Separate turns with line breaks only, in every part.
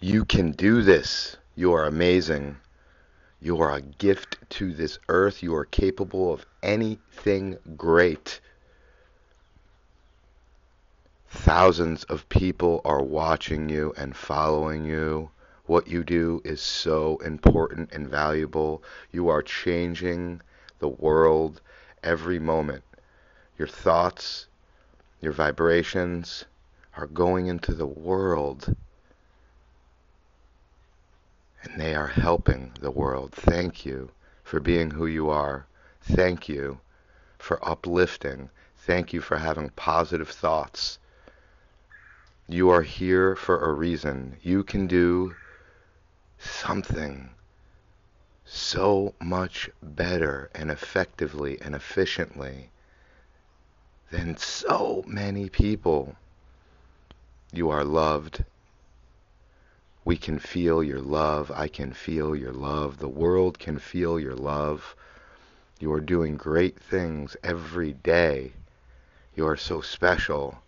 You can do this. You are amazing. You are a gift to this earth. You are capable of anything great. Thousands of people are watching you and following you. What you do is so important and valuable. You are changing the world every moment. Your thoughts, your vibrations are going into the world and they are helping the world. Thank you for being who you are. Thank you for uplifting. Thank you for having positive thoughts. You are here for a reason. You can do something so much better and effectively and efficiently than so many people. You are loved. We can feel your love. I can feel your love. The world can feel your love. You are doing great things every day. You are so special.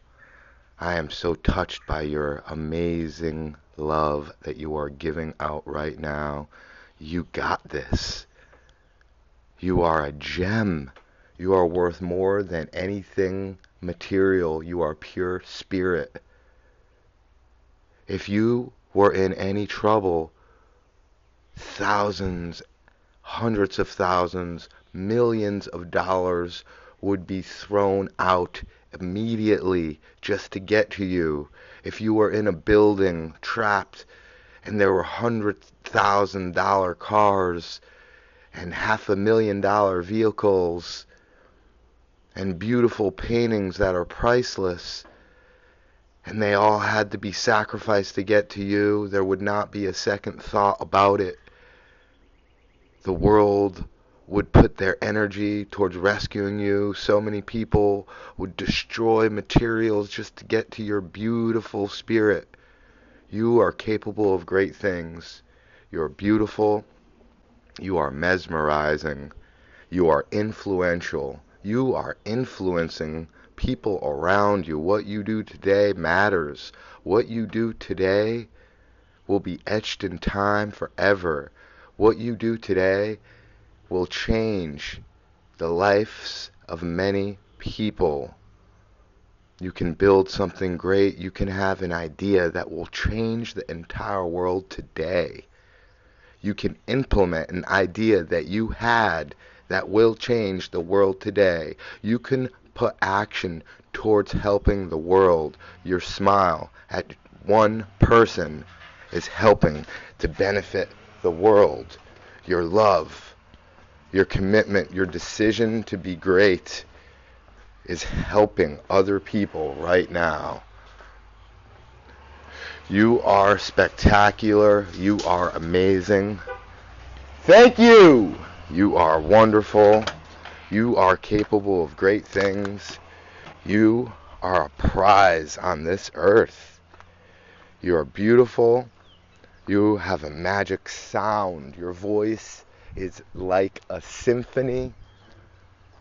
I am so touched by your amazing love that you are giving out right now. You got this. You are a gem. You are worth more than anything material. You are pure spirit. If you were in any trouble, thousands, hundreds of thousands, millions of dollars would be thrown out immediately just to get to you. If you were in a building trapped and there were hundred thousand dollar cars and half a million dollar vehicles and beautiful paintings that are priceless and they all had to be sacrificed to get to you, there would not be a second thought about it. The world would put their energy towards rescuing you. So many people would destroy materials just to get to your beautiful spirit. You are capable of great things. You are beautiful. You are mesmerizing. You are influential. You are influencing people around you. What you do today matters. What you do today will be etched in time forever. What you do today will change the lives of many people. You can build something great. You can have an idea that will change the entire world today. You can implement an idea that you had that will change the world today. You can put action towards helping the world. Your smile at one person is helping to benefit the world. Your love, your commitment, your decision to be great is helping other people right now. You are spectacular. You are amazing. Thank you. You are wonderful. You are capable of great things. You are a prize on this earth. You are beautiful. You have a magic sound. Your voice is like a symphony.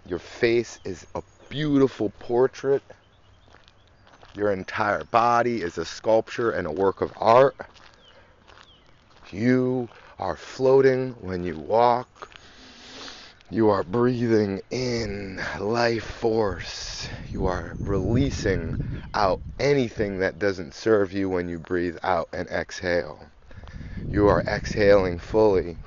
Your face is a beautiful portrait. Your entire body is a sculpture and a work of art. You are floating when you walk. You are breathing in life force. You are releasing out anything that doesn't serve you when you breathe out and exhale. You are exhaling fully.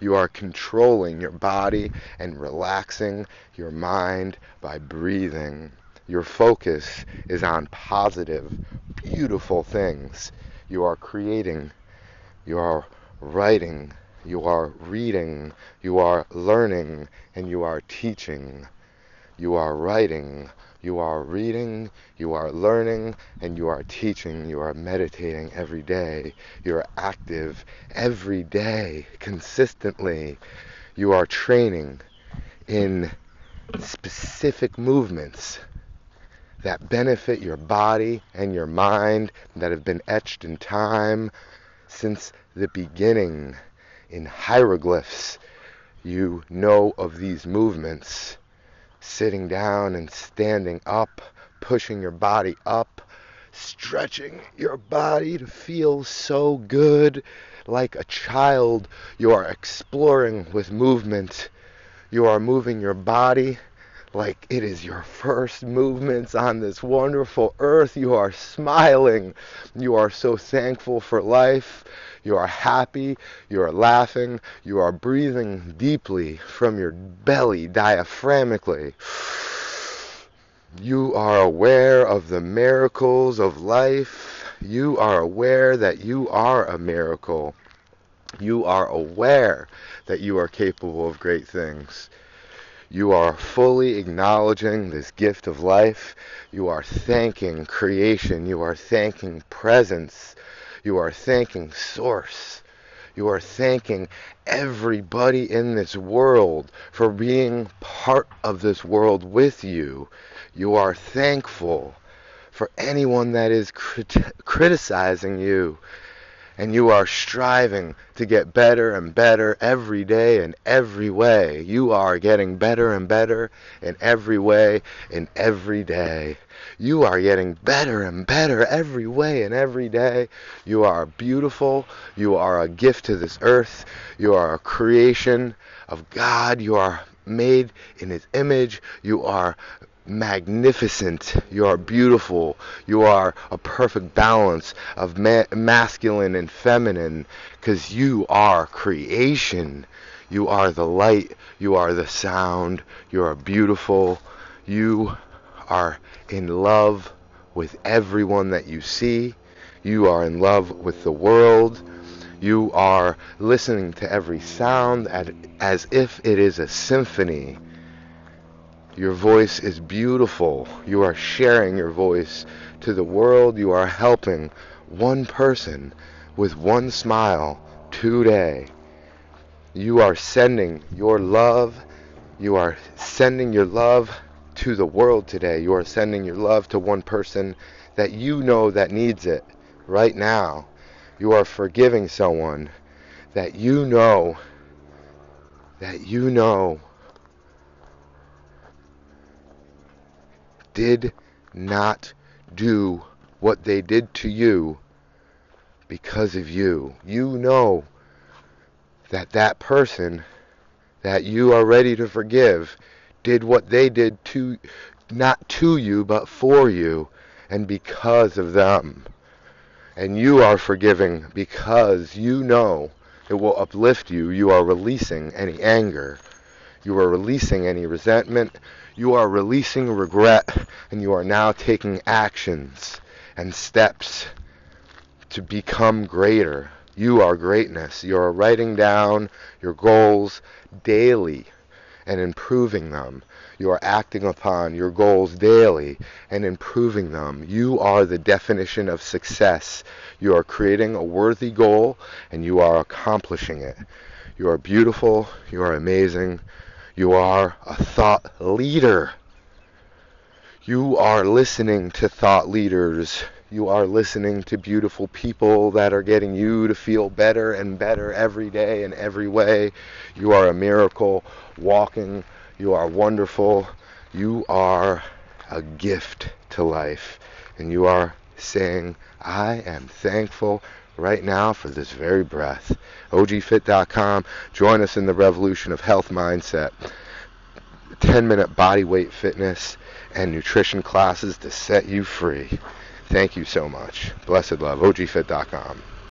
You are controlling your body and relaxing your mind by breathing. Your focus is on positive, beautiful things. You are creating. You are writing you are reading, you are learning, and you are teaching. You are writing, you are reading, you are learning, and you are teaching. You are meditating every day. You are active every day, consistently. You are training in specific movements that benefit your body and your mind that have been etched in time since the beginning in hieroglyphs, you know of these movements. Sitting down and standing up, pushing your body up, stretching your body to feel so good. Like a child, you are exploring with movement. You are moving your body like it is your first movements on this wonderful earth. You are smiling. You are so thankful for life. You are happy. You are laughing. You are breathing deeply from your belly, diaphragmically. You are aware of the miracles of life. You are aware that you are a miracle. You are aware that you are capable of great things. You are fully acknowledging this gift of life. You are thanking creation. You are thanking presence. You are thanking source. You are thanking everybody in this world for being part of this world with you. You are thankful for anyone that is crit- criticizing you and you are striving to get better and better every day in every way. You are getting better and better in every way in every day. You are getting better and better every way and every day. You are beautiful. You are a gift to this earth. You are a creation of God. You are made in His image. You are magnificent. You are beautiful. You are a perfect balance of ma- masculine and feminine because you are creation. You are the light. You are the sound. You are beautiful. You are in love with everyone that you see. You are in love with the world. You are listening to every sound as if it is a symphony your voice is beautiful. You are sharing your voice to the world. You are helping one person with one smile today. You are sending your love. You are sending your love to the world today. You are sending your love to one person that you know that needs it right now. You are forgiving someone that you know that you know did not do what they did to you because of you. You know that that person that you are ready to forgive did what they did to not to you but for you and because of them. And you are forgiving because you know it will uplift you. You are releasing any anger. You are releasing any resentment. You are releasing regret and you are now taking actions and steps to become greater. You are greatness. You are writing down your goals daily and improving them. You are acting upon your goals daily and improving them. You are the definition of success. You are creating a worthy goal and you are accomplishing it. You are beautiful. You are amazing. You are a thought leader. You are listening to thought leaders. You are listening to beautiful people that are getting you to feel better and better every day in every way. You are a miracle walking. You are wonderful. You are a gift to life. And you are saying, I am thankful right now for this very breath. OGFit.com. Join us in the revolution of health mindset. 10 minute body weight fitness and nutrition classes to set you free. Thank you so much. Blessed love. OGFit.com.